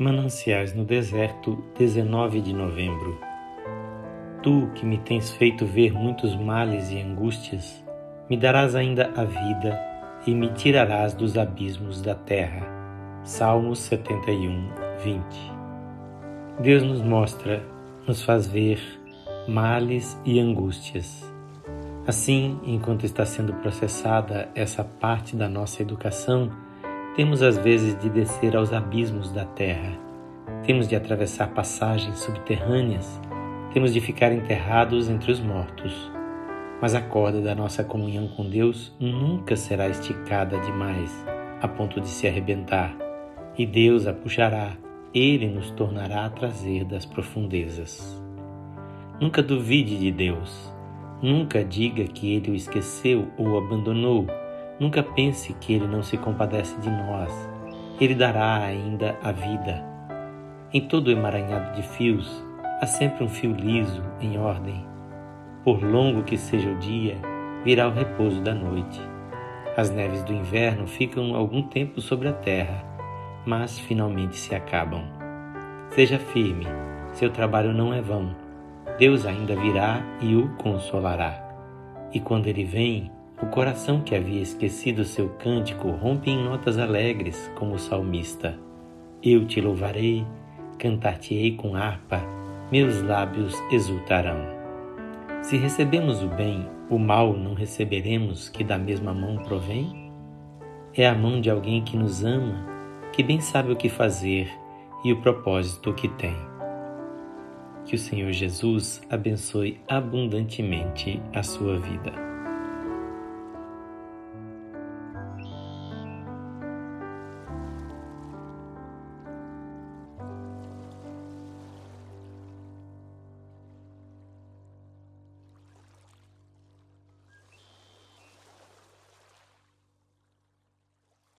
Mananciais no Deserto, 19 de novembro. Tu que me tens feito ver muitos males e angústias, me darás ainda a vida e me tirarás dos abismos da terra. Salmos 71, 20. Deus nos mostra, nos faz ver males e angústias. Assim, enquanto está sendo processada essa parte da nossa educação, temos às vezes de descer aos abismos da terra, temos de atravessar passagens subterrâneas, temos de ficar enterrados entre os mortos. Mas a corda da nossa comunhão com Deus nunca será esticada demais a ponto de se arrebentar, e Deus a puxará, Ele nos tornará a trazer das profundezas. Nunca duvide de Deus, nunca diga que Ele o esqueceu ou abandonou Nunca pense que Ele não se compadece de nós. Ele dará ainda a vida. Em todo o emaranhado de fios, há sempre um fio liso em ordem. Por longo que seja o dia, virá o repouso da noite. As neves do inverno ficam algum tempo sobre a terra, mas finalmente se acabam. Seja firme, seu trabalho não é vão. Deus ainda virá e o consolará. E quando ele vem, o coração que havia esquecido seu cântico rompe em notas alegres, como o salmista. Eu te louvarei, cantar-te-ei com harpa, meus lábios exultarão. Se recebemos o bem, o mal não receberemos, que da mesma mão provém? É a mão de alguém que nos ama, que bem sabe o que fazer e o propósito que tem. Que o Senhor Jesus abençoe abundantemente a sua vida.